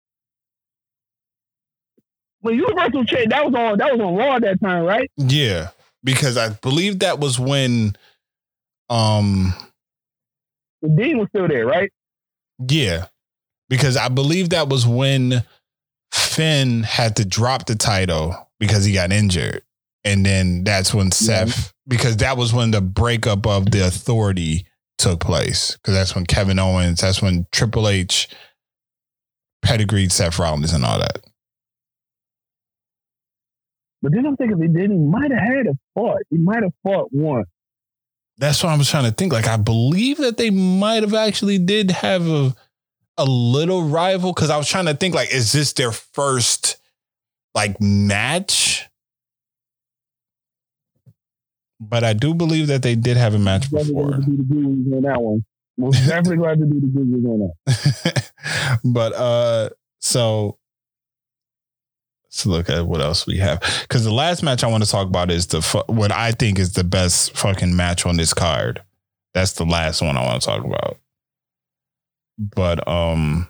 When Universal Champ, that was on that was on Raw at that time, right? Yeah, because I believe that was when, um, The Dean was still there, right? yeah, because I believe that was when Finn had to drop the title because he got injured, and then that's when Seth, because that was when the breakup of the Authority took place, because that's when Kevin Owens, that's when Triple H pedigreed Seth Rollins and all that. But then I'm thinking, then he did, he might have had a fought. He might have fought once. That's what I was trying to think. Like, I believe that they might have actually did have a a little rival because I was trying to think, like, is this their first like match? But I do believe that they did have a match before. to do the on that one. Most definitely going to do the on that. but uh, so let's look at what else we have because the last match I want to talk about is the fu- what I think is the best fucking match on this card. That's the last one I want to talk about. But um,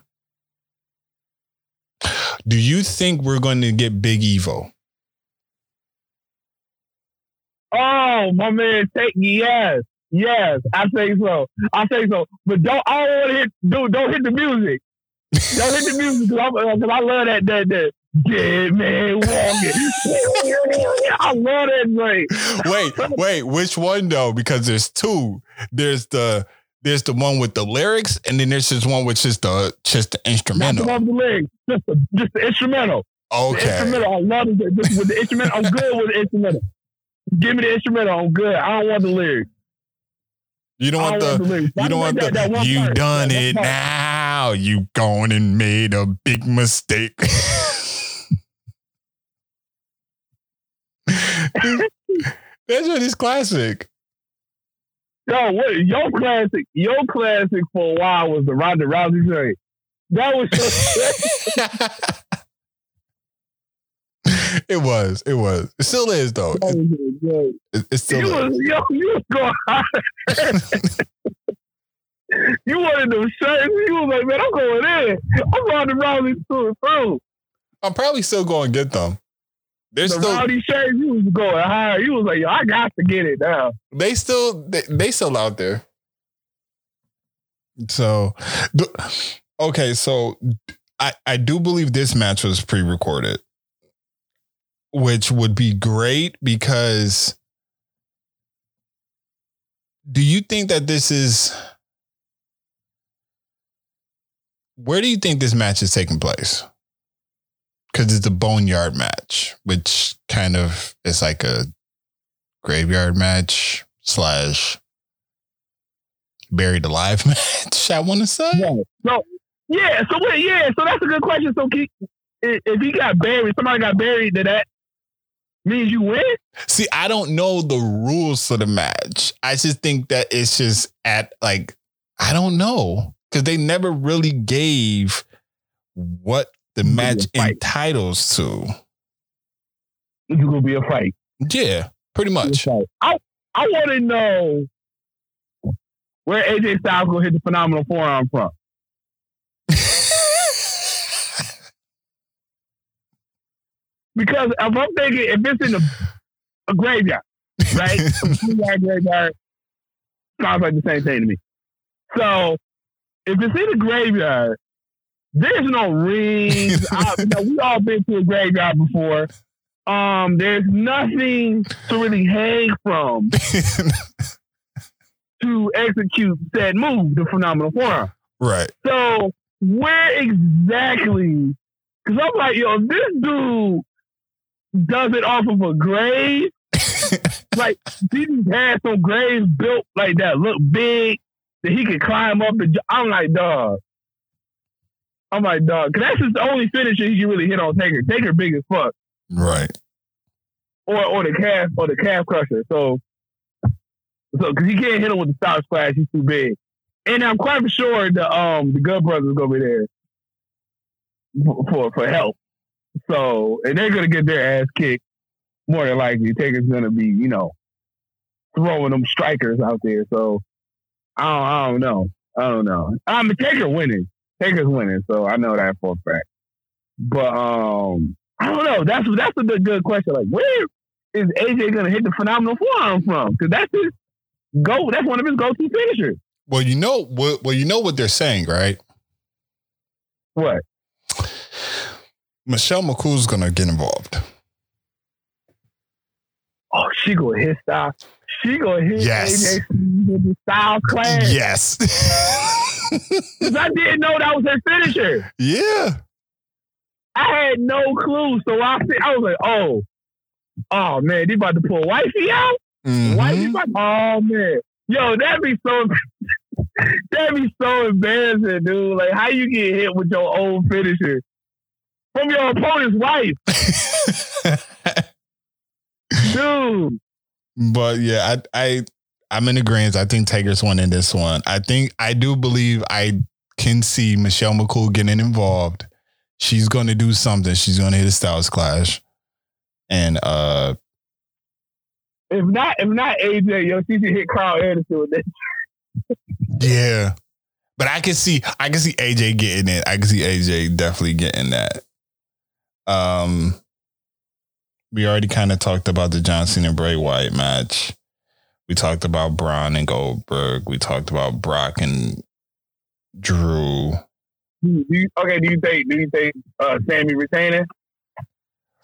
do you think we're going to get Big Evil? Oh, my man, take yes, yes. I say so. I say so. But don't I don't want to hit dude, don't hit the music. Don't hit the music because I love that that that Dead man walking. I love that joint. Wait, wait, which one though? Because there's two. There's the there's the one with the lyrics, and then there's just one with just the just the Not instrumental. the, the lyrics, just the, just the instrumental. The Okay. instrumental, I love it. With the instrumental, I'm good with the instrumental. Give me the instrumental, I'm good. I don't want the lyrics. You don't want the the lyrics. you don't want that, that the one you part, done that it part. now. You gone and made a big mistake. That's what is classic. Yo, what your classic? Your classic for a while was the Ronda Rousey joint. That was so it was. It was. It still is though. Oh, it, it, it still You is. was yo, you was going hard. you wanted them shirts. You was like, man, I'm going in. I'm Ronda Rousey through and through. I'm probably still going to get them. They're The still. rowdy shirts, you was going higher. You was like, yo, I got to get it now. They still. They, they still out there. So, okay. So, I I do believe this match was pre-recorded, which would be great because. Do you think that this is? Where do you think this match is taking place? Because it's a boneyard match, which kind of is like a graveyard match slash buried alive match. I want to say. Yeah. So yeah, so wait, yeah, so that's a good question. So if if he got buried, somebody got buried, then that means you win. See, I don't know the rules for the match. I just think that it's just at like I don't know because they never really gave what the match entitles to. It's gonna be a fight. Yeah, pretty much. I I want to know where AJ Styles gonna hit the phenomenal forearm from. Because if I'm thinking if it's in a, a graveyard, right? a graveyard sounds like the same thing to me. So if it's in a graveyard, there's no rings. I, you know, we all been to a graveyard before. Um, there's nothing to really hang from to execute said move, the phenomenal forearm. right. So where exactly? Because I'm like, yo, this dude does it off of a grave, like he just had some graves built like that, look big that he could climb up. And, I'm like, dog. I'm like, dog, because that's just the only finisher he can really hit on Taker. Taker big as fuck, Right. or or the calf or the calf crusher. So, so because he can't hit him with the stop splash, he's too big. And I'm quite for sure the um the Good Brothers gonna be there for for, for help. So and they're gonna get their ass kicked more than likely. Taker's gonna be you know throwing them strikers out there. So I don't, I don't know. I don't know. I'm Taker winning. Taker's winning. So I know that for a fact. But um I don't know. That's that's a good, good question. Like where is AJ gonna hit the phenomenal forearm from? Because that's his go. That's one of his go-to finishers. Well, you know what. Well, you know what they're saying, right? What? Michelle McCool's gonna get involved. Oh, she gonna hit style. She gonna hit Yes. AJ Styles Clash. Yes. I didn't know that was her finisher. yeah. I had no clue. So I I was like, oh, oh man, they about to pull wifey out. Mhm. Wifey about, oh man, yo, that'd be so. That'd be so embarrassing, dude. Like, how you get hit with your old finisher from your opponent's wife, dude? but yeah, I, I, I'm in the agreement. I think Tigers Taker's winning this one. I think I do believe I can see Michelle McCool getting involved. She's going to do something. She's going to hit a Styles Clash, and uh, If not, if not AJ, yo, she should hit Karl Anderson with that. yeah. But I can see, I can see AJ getting it. I can see AJ definitely getting that. Um, we already kind of talked about the John Cena and Bray Wyatt match. We talked about Braun and Goldberg. We talked about Brock and Drew. Do you, okay, do you think do you think uh, Sami retaining?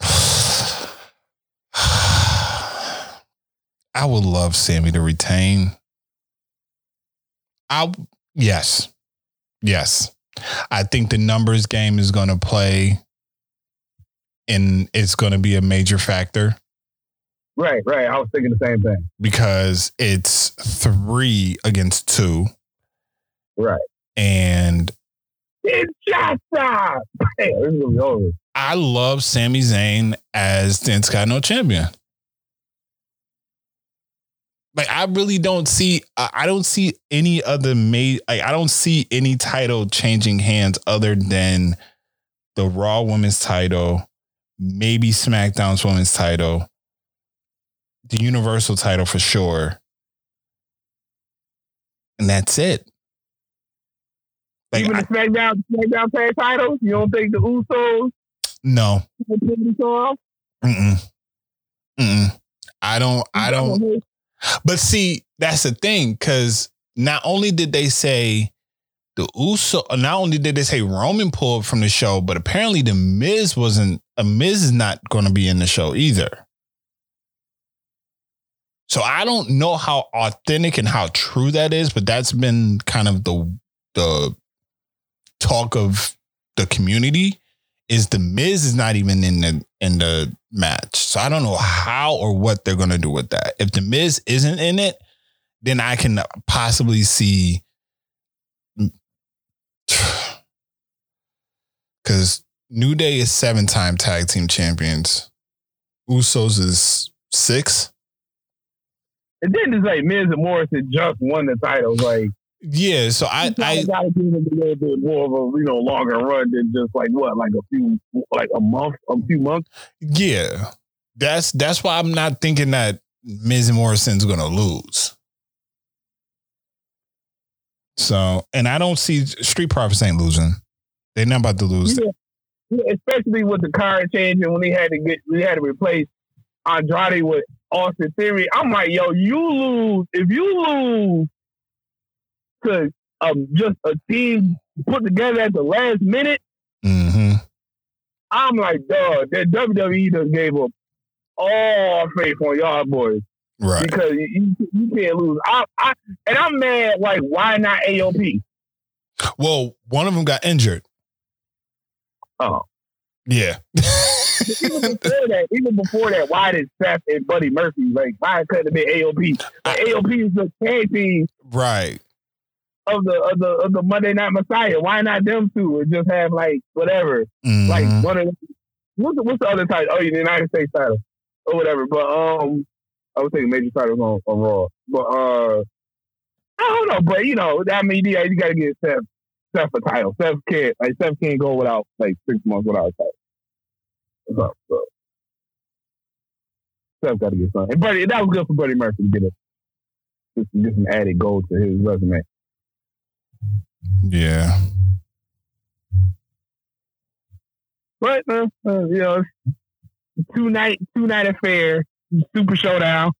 I would love Sami to retain. I yes. Yes. I think the numbers game is going to play and it's going to be a major factor. Right, right. I was thinking the same thing. because it's three against two, Right. and It's just time. Damn, this is gonna be over. I love Sami Zayn as the Intercontinental Champion. Like I really don't see, I I don't see any other made. Like I don't see any title changing hands other than the Raw Women's title, maybe SmackDown's Women's title, the Universal title for sure, and that's it. Like Even I- the SmackDown SmackDown tag titles, you don't think the Usos no, will take this mm mm, I don't, I don't. But see, that's the thing, because not only did they say the Uso, not only did they say Roman pulled from the show, but apparently the Miz wasn't. A Miz is not going to be in the show either. So I don't know how authentic and how true that is, but that's been kind of the the talk of the community. Is the Miz is not even in the in the match. So I don't know how or what they're gonna do with that. If the Miz isn't in it, then I can possibly see because New Day is seven time tag team champions. Usos is six. And then it's like Miz and Morrison just won the titles. Like Yeah, so I I gotta give them a little bit more of a you know longer run than just like what like a few like a month a few months. yeah. That's that's why I'm not thinking that Miz and Morrison's gonna lose. So, and I don't see Street Profits ain't losing. They're not about to lose. Yeah. Yeah, especially with the card changing when they had to get we had to replace Andrade with Austin Theory. I'm like, yo, you lose if you lose to um just a team put together at the last minute. hmm I'm like, dog, that WWE just gave up all faith on y'all boys Right. because you, you, you can't lose. I, I and I'm mad. Like, why not AOP? Well, one of them got injured. Oh. Yeah. even before that, even before that, why did Seth and Buddy Murphy like why it couldn't have been AOP? Like, AOP is the tag team right. of the of the of the Monday Night Messiah. Why not them two and just have like whatever, Mhm. like one of what's the, what's the other title? Oh, the United States title or whatever. But um, I was thinking major titles on, on Raw. But uh, I don't know. But you know, I mean, yeah, you got to get Seth Seth a title. Seth can't like Seth can't go without like six months without a title. So, so. Seth got to get something. And Buddy, that was good for Buddy Murphy to get a just get some added gold to his resume. yeah. But uh, uh, you know, two night two night affair, super showdown,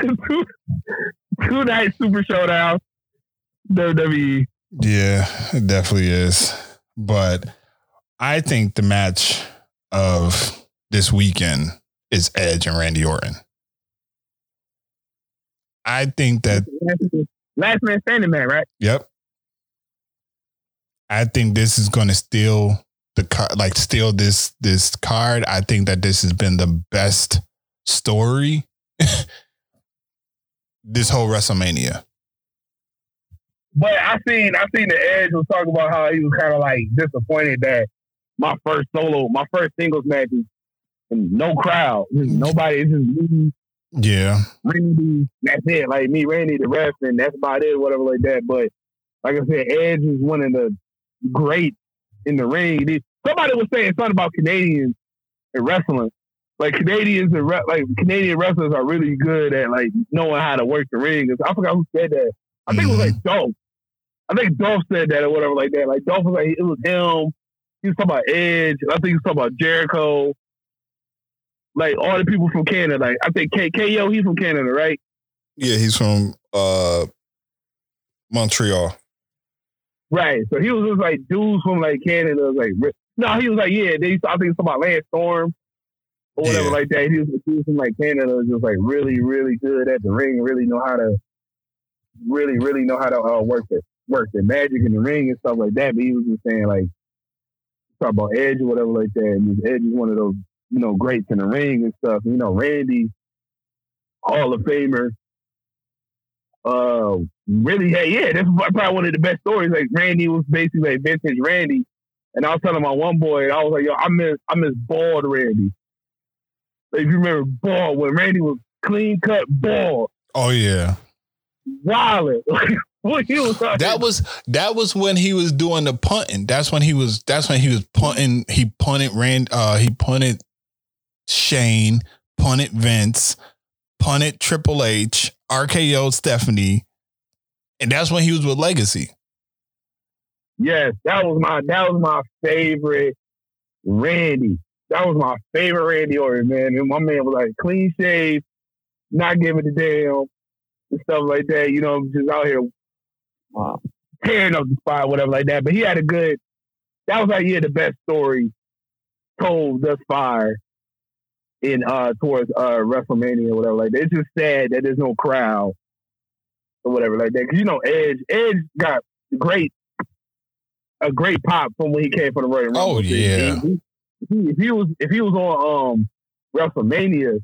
two, two night super showdown. WWE. Yeah, it definitely is. But I think the match of this weekend is Edge and Randy Orton. I think that Last man standing, man, right? Yep. I think this is going to steal the card, like steal this this card. I think that this has been the best story this whole WrestleMania. But I seen I seen the Edge was talking about how he was kind of like disappointed that my first solo, my first singles matches, and no crowd, Just nobody. It's just me, Yeah, Randy. That's it. Like me, Randy, the ref, and that's about it. Whatever like that. But like I said, Edge is one of the greats in the ring. Somebody was saying something about Canadians and wrestling. Like Canadians and re- like Canadian wrestlers are really good at like knowing how to work the ring. I forgot who said that. I think it was like mm-hmm. Dolph. I think Dolph said that or whatever like that. Like Dolph was like it was him. He was talking about Edge. I think he was talking about Jericho. Like all the people from Canada. Like I think K KO, he's from Canada, right? yeah. He's from uh Montreal. Right. So he was just like dudes from like Canada. Was like no, he was like yeah. They, I think it's about Lance Storm. or whatever Yeah. like that. He was, he was from like Canada, was just like really, really good at the ring, really know how to, really, really know how to uh, work the work the magic in the ring and stuff like that. But he was just saying like, talk about Edge or whatever like that. And Edge is one of those, you know, greats in the ring and stuff. You know, Randy, Hall of Famer. Uh, really, hey yeah, yeah, that's probably one of the best stories. Like Randy was basically like vintage Randy, and I was telling my one boy, I was like, yo, I miss, I miss bald Randy. Like, if you remember bald when Randy was clean cut, bald, Oh yeah. wild. Like, what he was like, That was that was when he was doing the punting. That's when he was that's when he was punting. He punted Rand uh he punted Shane, punted Vince, punted Triple H, RKO Stephanie. And that's when he was with Legacy. Yes, that was my that was my favorite Randy. That was my favorite Randy Orton, man. And my man was like clean shave, not giving a damn, and stuff like that. You know, just out here uh, tearing up the spot, whatever like that. But he had a good. That was like he had the best story told thus far in uh towards uh WrestleMania or whatever like that. It's just sad that there's no crowd or whatever like that. Cause you know Edge, Edge got great a great pop from when he came from the Royal Rumble. Oh, yeah. If he, if he was if he was on um WrestleMania,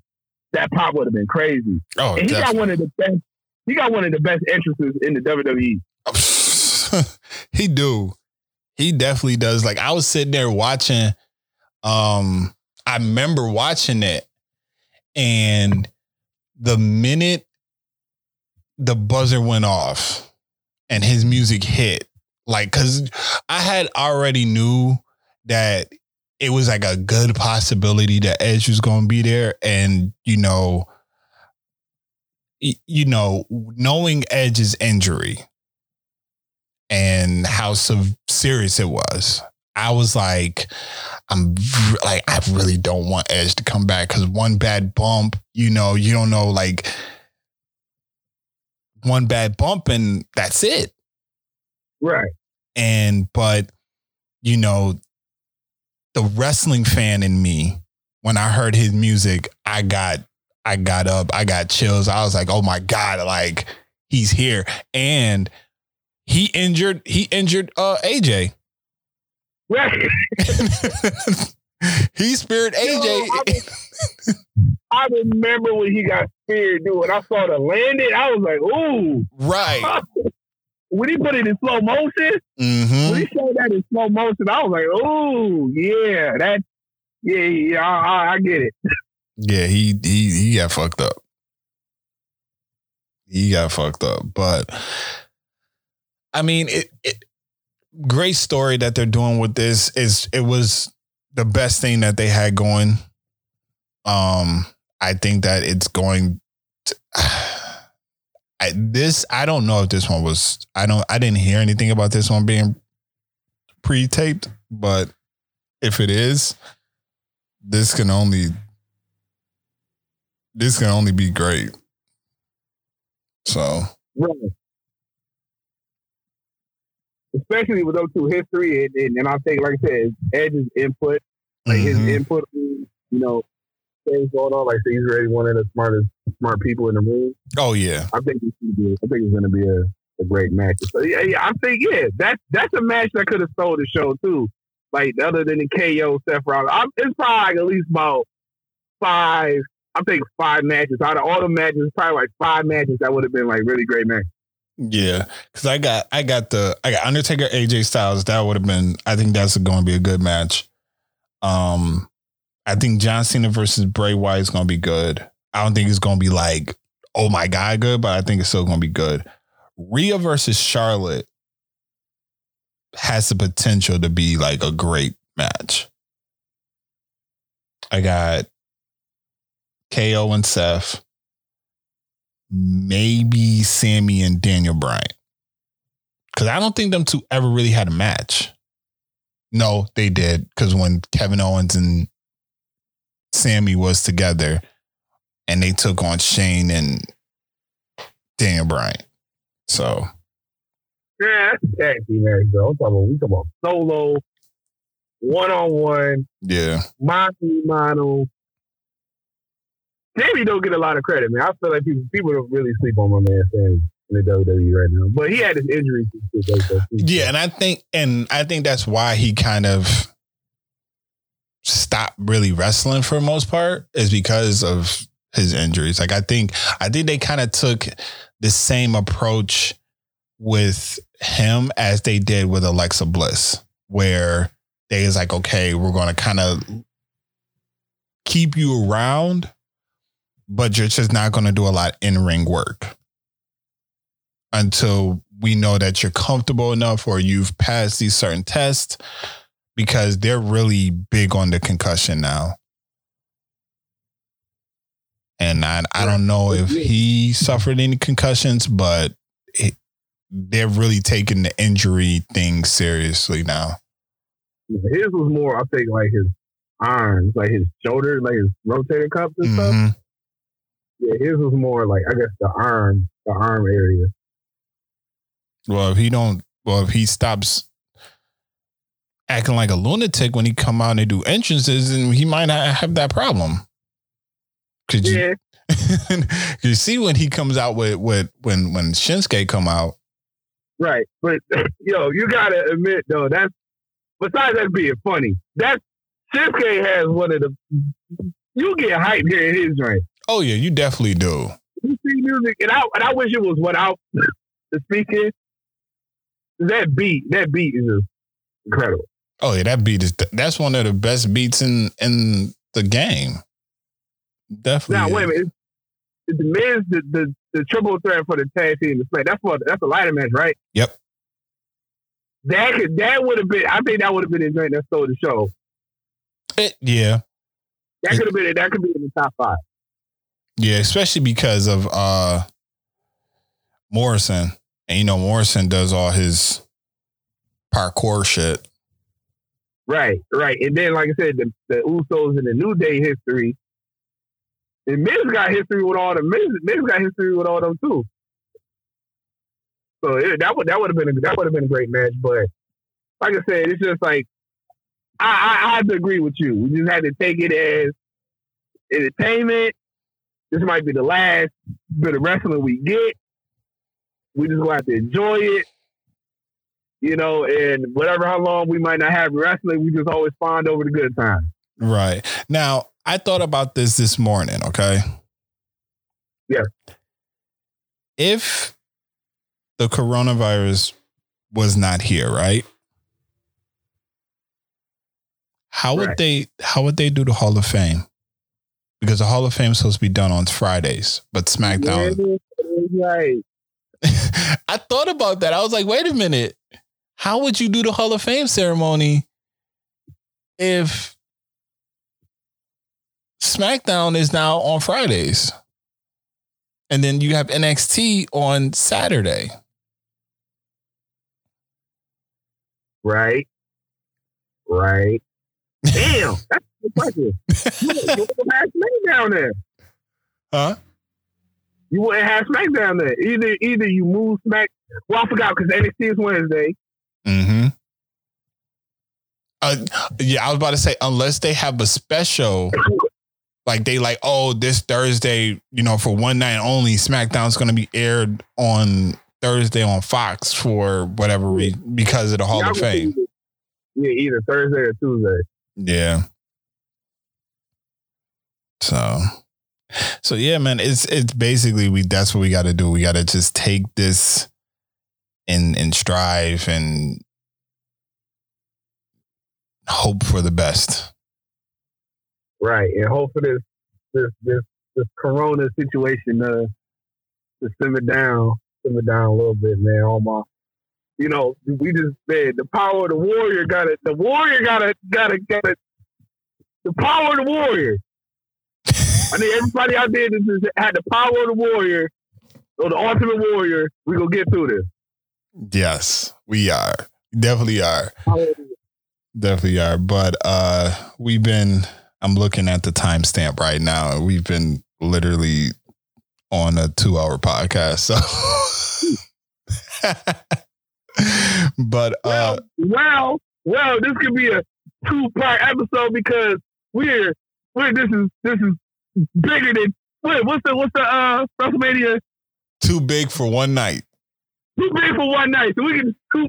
that pop would have been crazy. Oh, and he got one of the best. He got one of the best entrances in the. WWE. he do. He definitely does. Like I was sitting there watching. Um, I remember watching it, and the minute the buzzer went off and his music hit, like, cause I had already knew that it was like a good possibility that Edge was going to be there, and you know, you know, knowing Edge's injury and how serious it was. I was like, I'm like, I really don't want Edge to come back because one bad bump, you know, you don't know, like one bad bump and that's it. Right. And, but, you know, the wrestling fan in me, when I heard his music, I got, I got up, I got chills. I was like, oh my God, like he's here. And he injured, he injured uh AJ. Right. he speared AJ. Yo, I remember when he got speared, dude. When I saw the landing, I was like, ooh. right. When he put it in slow motion, hmm when he showed that in slow motion, I was like, ooh, yeah, that, yeah, yeah, I, I, I get it. Yeah, he he he got fucked up. He got fucked up. But I mean, it, it great story that they're doing with this is it was the best thing that they had going. Um, I think that it's going to, I, this I don't know if this one was I don't I didn't hear anything about this one being pre-taped, but if it is, this can only this can only be great. So Right. Especially with those two history, and, and, and I think, like I said, Edge's input, like his mhm. input, you know, things going on. Like he's really one of the smartest, smart people in the room. oh yeah, I think it's gonna be. I think it's gonna be a, a great match. So yeah, yeah, I think yeah, that's that's a match that could have sold the show too. Like other than the KO Seth Rollins, I'm, it's probably like at least about five. I think five matches out of all the matches, probably like five matches that would have been like really great matches. Yeah. Because I got I got the I got Undertaker AJ Styles. That would have been. I think that's going to be a good match. Um, I think John Cena versus Bray Wyatt is going to be good. I don't think it's going to be like oh my god good, but I think it's still going to be good. Rhea versus Charlotte has the potential to be like a great match. I got KO and Seth, maybe Sami and Daniel Bryan. Because I don't think them two ever really had a match. No, they did. Because when Kevin Owens and Sami was together and they took on Shane and Daniel Bryan. So, Yeah, that's tag team match though. I'm talking about we talking about solo, one on one, yeah. mano a mano. Sami don't get a lot of credit, man. I feel like people people don't really sleep on my man Sami in the WWE right now. But he had his injuries. Yeah, and I think and I think that's why he kind of stopped really wrestling for the most part is because of his injuries. Like I think I think they kind of took the same approach with him as they did with Alexa Bliss, where they is like, okay, we're gonna kind of keep you around, but you're just not gonna do a lot in ring work until we know that you're comfortable enough or you've passed these certain tests because they're really big on the concussion now. And I, I don't know if he suffered any concussions, but it, they're really taking the injury thing seriously now. His was more, I think, like his arms, like his shoulders, like his rotator cuffs and mm-hmm. stuff. Yeah, his was more like I guess the arm, the arm area. Well, if he don't, well, if he stops acting like a lunatic when he come out and do entrances, and he might not have that problem. Could you? Yeah. you see when he comes out with, with when when Shinsuke come out. Right, but yo, you gotta admit though that's besides that being funny, that Shinsuke has one of the you get hype here in his ring. Oh yeah, you definitely do. You see music, and I and I wish it was without the speaking. That beat, that beat is incredible. Oh yeah, that beat is that's one of the best beats in in the game. Definitely. Now wait a minute. It's the men's the, the, the triple threat for the tag team display. That's what that's a ladder match, right? Yep. That could that would have been. I think that would have been a joint that stole the show. It, yeah. That could have been. That could be in the top five. Yeah, especially because of uh Morrison, and you know Morrison does all his parkour shit. Right, right. And then, like I said, the, the Usos and the New Day history. And Miz got history with all the Miz, Miz got history with all them too. So it, that would that would have been a, that would have been a great match. But like I said, it's just like I, I, I have to agree with you. We just had to take it as entertainment. This might be the last bit of wrestling we get. We just gonna have to enjoy it you know, and whatever how long we might not have wrestling, we just always find over the good time. Right. Now, I thought about this this morning, okay? Yeah. If the coronavirus was not here, right? How would right. they how would they do the Hall of Fame? Because the Hall of Fame is supposed to be done on Fridays, but SmackDown. right. I thought about that. I was like, wait a minute how would you do the Hall of Fame ceremony if SmackDown is now on Fridays? And then you have NXT on Saturday. Right. Right. Damn, that's the question. You wouldn't have SmackDown there. Huh? You wouldn't have SmackDown there. Either either you move Smack. Well, I forgot because NXT is Wednesday. Mm-hmm. Uh, yeah, I was about to say unless they have a special, like they like, oh, this Thursday, you know, for one night only, SmackDown's going to be aired on Thursday on Fox for whatever reason because of the Hall of Fame. Yeah, either Thursday or Tuesday. Yeah. So, so yeah, man, it's it's basically we that's what we got to do. We got to just take this and and strive and hope for the best. Right, and hope for this this this this Corona situation to to simmer down, simmer down a little bit, man. All my, you know, we just said the power of the warrior got it. The warrior got it. Got it. Got it. The power of the warrior. I think everybody out there just had the power of the warrior or the ultimate warrior. We gonna get through this. Yes, we are. Definitely are. Definitely are. But uh we've been I'm looking at the timestamp right now. We've been literally on a two hour podcast. So but uh well, well, this could be a two part episode because we're we're this is this is bigger than Wait, what's the what's the uh WrestleMania? Too big for one night. Too big for one night, so we can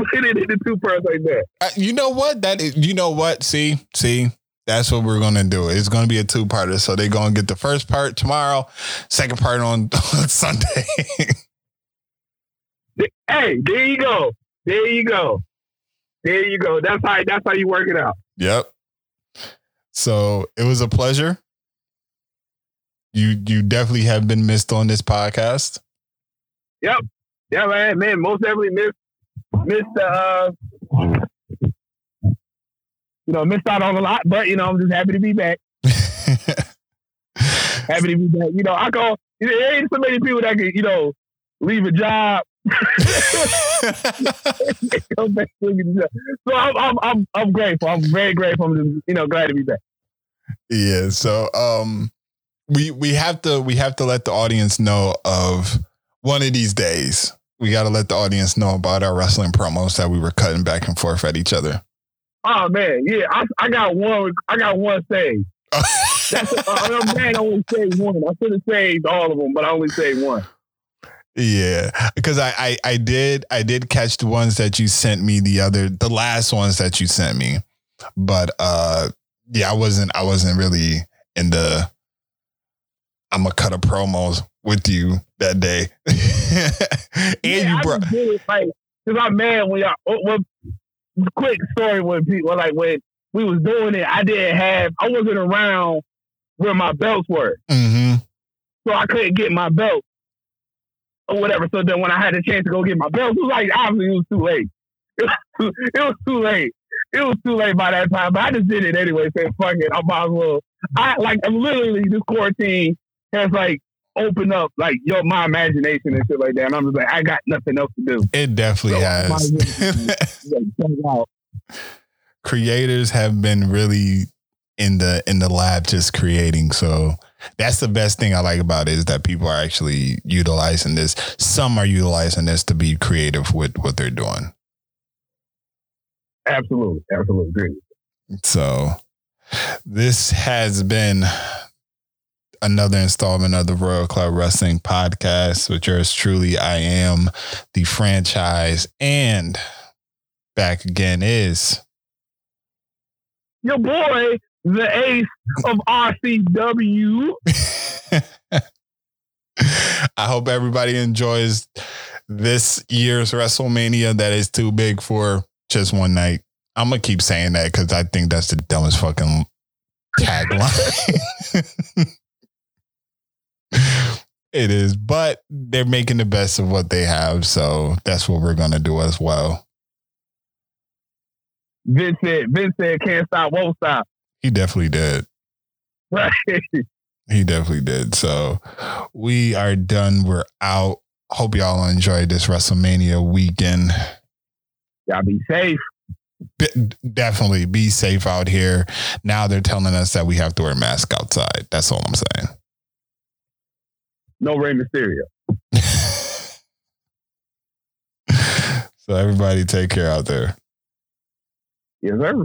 split it into two parts like that. Uh, you know what? That is, you know what? See, see, that's what we're gonna do. It's gonna be a two parter. So they're gonna get the first part tomorrow, second part on, on Sunday. hey, there you go. There you go. There you go. That's how that's how you work it out. Yep. So it was a pleasure. You you definitely have been missed on this podcast. Yep. Yeah, man, man, most definitely missed missed uh you know, missed out on a lot, but you know, I'm just happy to be back. happy to be back. You know, I go you know, there ain't so many people that can, you know, leave a job. Come back to the job. so I'm, I'm I'm I'm grateful. I'm very grateful. I'm just, you know, glad to be back. yeah. So um we we have to we have to let the audience know of one of these days. We got to let the audience know about our wrestling promos that we were cutting back and forth at each other. Oh man, yeah, I, I got one. I got one thing. That's a, uh, man. I only saved one. I should have saved all of them, but I only saved one. Yeah, because I, I I did I did catch the ones that you sent me the other the last ones that you sent me, but uh yeah I wasn't I wasn't really in the I'm gonna cut a promos with you that day, and yeah, you brought just did it like because I'm mad when y'all. oh, Well, quick story when people like when we was doing it, I didn't have. I wasn't around where my belts were, hmm so I couldn't get my belt or whatever. So then when I had the chance to go get my belt, it was like obviously it was too late. It was too, it was too late. It was too late by that time, but I just did it anyway. Said fuck it, I might as well. I like I'm literally this quarantine has like opened up like yo my imagination and shit like that, and I'm just like I got nothing else to do. it definitely So, has. Like, check it out. creators have been really in the in the lab just creating so that's the best thing i like about it is that people are actually utilizing this some are utilizing this to be creative with what they're doing Absolutely, absolutely agree. so this has been another installment of the royal club wrestling podcast with yours truly i am the franchise and back again is Your boy, the ace of RCW. I hope everybody enjoys this year's WrestleMania that is too big for just one night. I'm gonna keep saying that because I think that's the dumbest fucking tagline. it is, but they're making the best of what they have, so that's what we're gonna do as well. Vince said, Vince said, can't stop, won't stop. He definitely did. Right. He definitely did. So we are done. We're out. Hope y'all enjoyed this WrestleMania weekend. Y'all be safe. Be- definitely be safe out here. Now they're telling us that we have to wear a mask outside. That's all I'm saying. No Rey Mysterio. so everybody take care out there. Yes, sir.